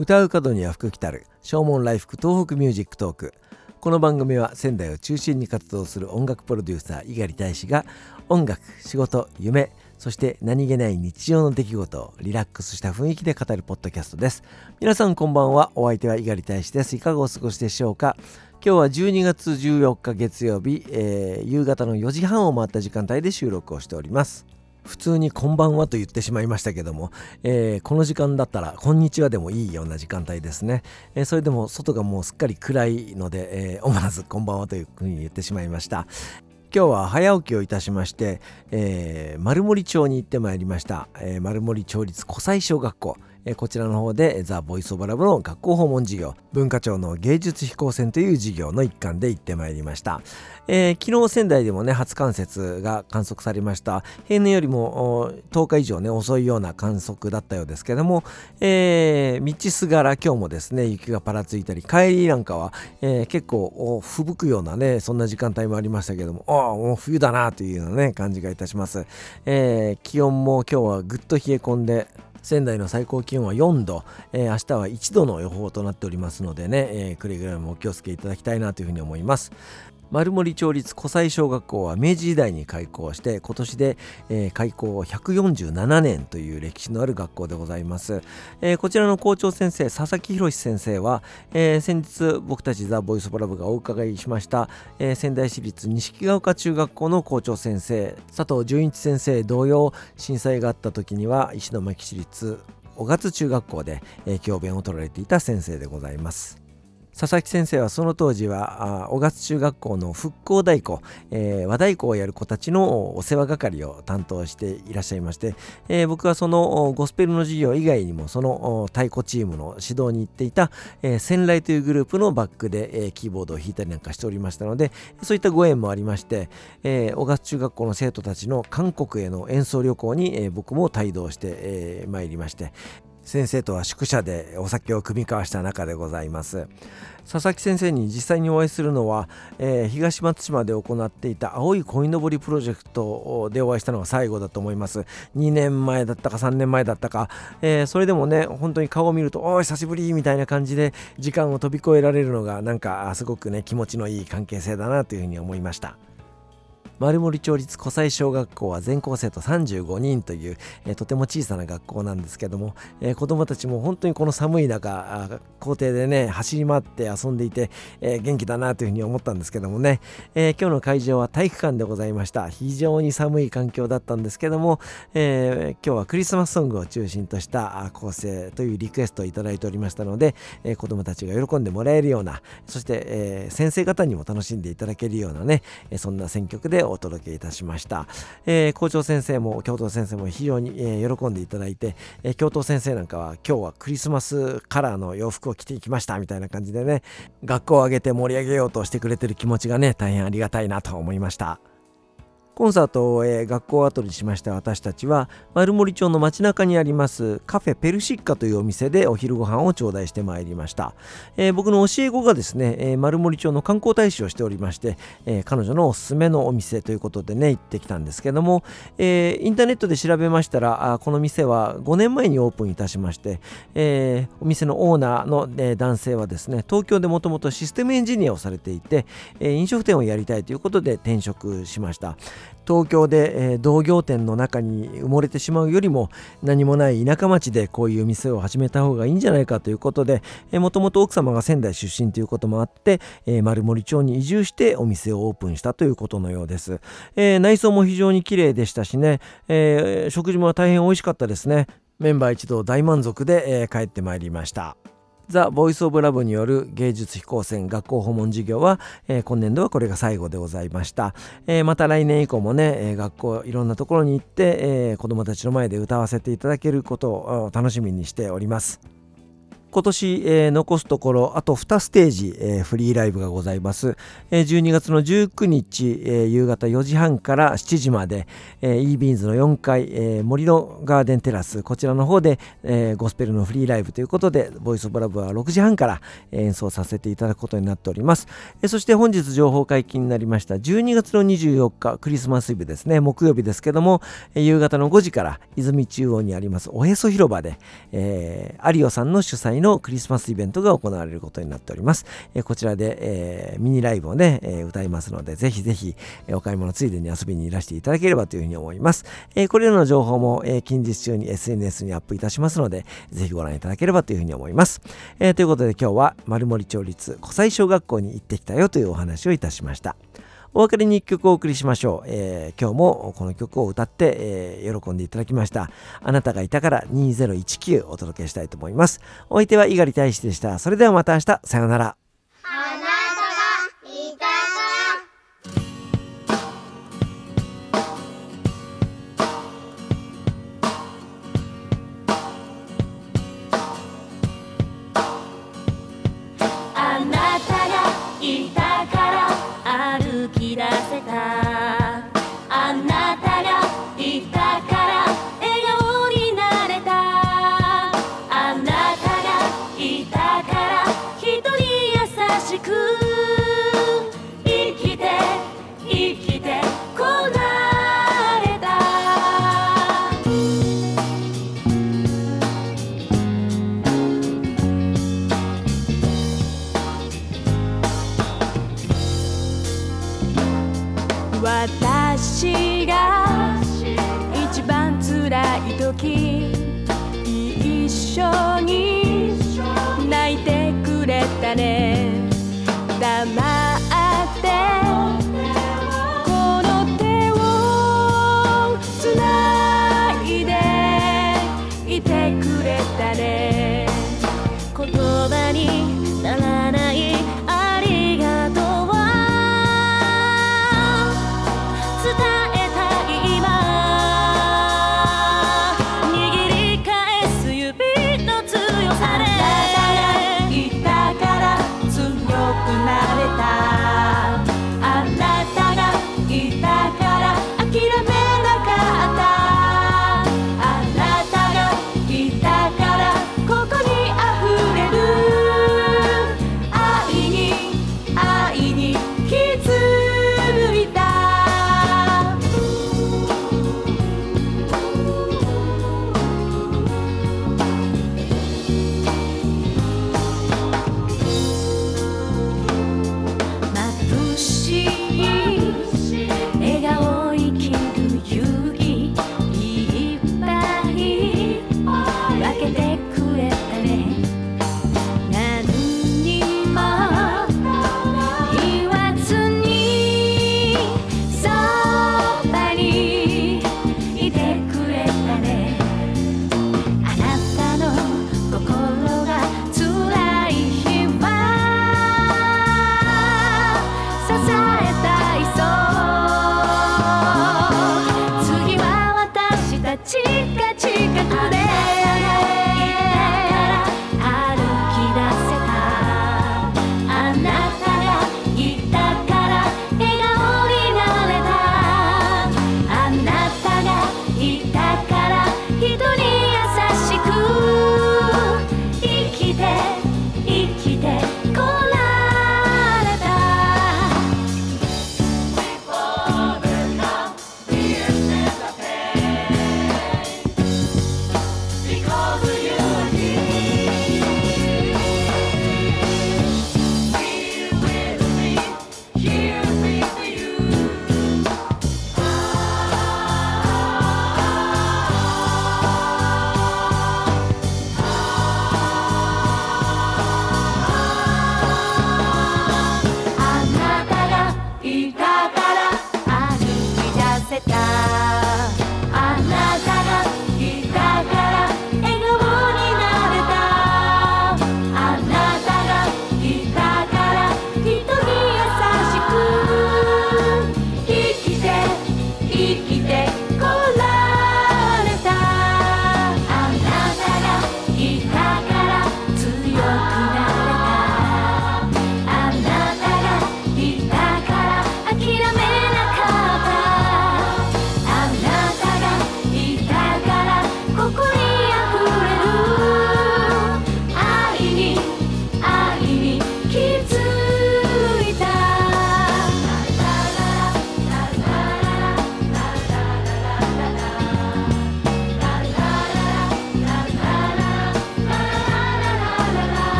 唱う門には福来たる。唱門来福 TOHOKU MUSIC TALK。この番組は仙台を中心に活動する音楽プロデューサー猪狩大使が音楽仕事夢そして何気ない日常の出来事をリラックスした雰囲気で語るポッドキャストです。皆さんこんばんは。お相手は猪狩大使です。いかがお過ごしでしょうか？今日は12月14日月曜日、えー、夕方の4時半を回った時間帯で収録をしております。普通に「こんばんは」と言ってしまいましたけども、えー、この時間だったら「こんにちは」でもいいような時間帯ですね、えー、それでも外がもうすっかり暗いので、えー、思わず「こんばんは」というふうに言ってしまいました。今日は早起きをいたしまして、えー、丸森町に行ってまいりました、えー、丸森町立湖西小学校。こちらの方でザ・ボイス・オブ・ラブの学校訪問事業文化庁の芸術飛行船という事業の一環で行ってまいりました、えー、昨日仙台でもね初冠雪が観測されました。平年よりも10日以上ね遅いような観測だったようですけども、えー、道すがら今日もですね雪がぱらついたり帰りなんかは、えー、結構吹雪くようなねそんな時間帯もありましたけどもああもう冬だなというようなね感じがいたします、え、気温も今日はぐっと冷え込んで仙台の最高気温は4度、えー、明日は1度の予報となっておりますのでね、えー、くれぐれもお気をつけいただきたいなというふうに思います。丸森町立湖西小学校は明治時代に開校して今年で、えー、開校147年という歴史のある学校でございます、えー、こちらの校長先生佐々木博先生は、えー、先日僕たちザ・ボイス・ボラブがお伺いしました、えー、仙台市立錦ヶ丘中学校の校長先生佐藤純一先生同様震災があった時には石巻市立小勝中学校で、えー、教鞭を取られていた先生でございます。佐々木先生はその当時は小勝中学校の復興太鼓、えー、和太鼓をやる子たちのお世話係を担当していらっしゃいまして、えー、僕はそのゴスペルの授業以外にもその太鼓チームの指導に行っていた、えー、仙来というグループのバックで、えー、キーボードを弾いたりなんかしておりましたのでそういったご縁もありまして、えー、小勝中学校の生徒たちの韓国への演奏旅行に、えー、僕も帯同して、えー、りまして先生とは宿舎でお酒を酌み交わした中でございます。佐々木先生に実際にお会いするのは、えー、東松島で行っていた青い鯉のぼりプロジェクトでお会いしたのが最後だと思います。2年前だったか3年前だったか、えー、それでもね本当に顔を見るとお久しぶりみたいな感じで時間を飛び越えられるのがなんかすごくね気持ちのいい関係性だなというふうに思いました。丸森町立湖西小学校は全校生徒35人という、えー、とても小さな学校なんですけども、えー、子どもたちも本当にこの寒い中校庭でね走り回って遊んでいて、えー、元気だなというふうに思ったんですけどもね、え今日の会場は体育館でございました。非常に寒い環境だったんですけども、え今日はクリスマスソングを中心とした構成というリクエストをいいておりましたので、え子どもたちが喜んでもらえるようなそして、え先生方にも楽しんでいただけるようなねそんな選曲でお届けいたしました、えー、校長先生も教頭先生も非常に、えー、喜んでいただいて、えー、教頭先生なんかは今日はクリスマスカラーの洋服を着ていきましたみたいな感じでね学校を挙げて盛り上げようとしてくれてる気持ちがね大変ありがたいなと思いました。コンサートを終え学校を後にしました私たちは丸森町の街中にありますカフェペルシッカというお店でお昼ご飯を頂戴してまいりました、えー、僕の教え子がですね、えー、丸森町の観光大使をしておりまして、えー、彼女のおすすめのお店ということでね行ってきたんですけども、えインターネットで調べましたらあこの店は5年前にオープンいたしまして、えお店のオーナーの、え男性はですね東京でもともとシステムエンジニアをされていて、え飲食店をやりたいということで転職しました。東京で、えー、同業店の中に埋もれてしまうよりも何もない田舎町でこういう店を始めた方がいいんじゃないかということでもともと奥様が仙台出身ということもあって、えー、丸森町に移住してお店をオープンしたということのようです、えー、内装も非常に綺麗でしたしね、え、食事も大変美味しかったですね。メンバー一同大満足で、え、帰ってまいりました。ザ・ボイス・オブ・ラブによる芸術飛行船学校訪問事業は、えー、今年度はこれが最後でございました。えー、また来年以降もね、えー、学校いろんなところに行って、えー、子どもたちの前で歌わせていただけることを楽しみにしております。今年、えー、残すところあと2ステージ、えー、フリーライブがございます、えー、12月の19日、えー、夕方4時半から7時まで、えー、e ビーンズの4階、えー、森のガーデンテラスこちらの方で、えー、ゴスペルのフリーライブということで Voice of Love は6時半から演奏させていただくことになっております、えー、そして本日情報解禁になりました12月の24日クリスマスイブですね。木曜日ですけども、えー、夕方の5時から泉中央にありますおへそ広場で、えー、有オさんの主催ののクリスマスイベントが行われることになっております。えこちらで、えミニライブをね、え歌いますので、ぜひぜひ、えお買い物ついでに遊びにいらしていただければというふうに思います。えこれらの情報も、え近日中に SNS にアップいたしますので、ぜひご覧いただければというふうに思います。えということで今日は丸森町立湖西小学校に行ってきたよというお話をいたしました。お別れに一曲お送りしましょう、えー、今日もこの曲を歌って、えー、喜んでいただきました。あなたがいたから2019お届けしたいと思います。お相手は猪狩大使でした。それではまた明日。さようなら。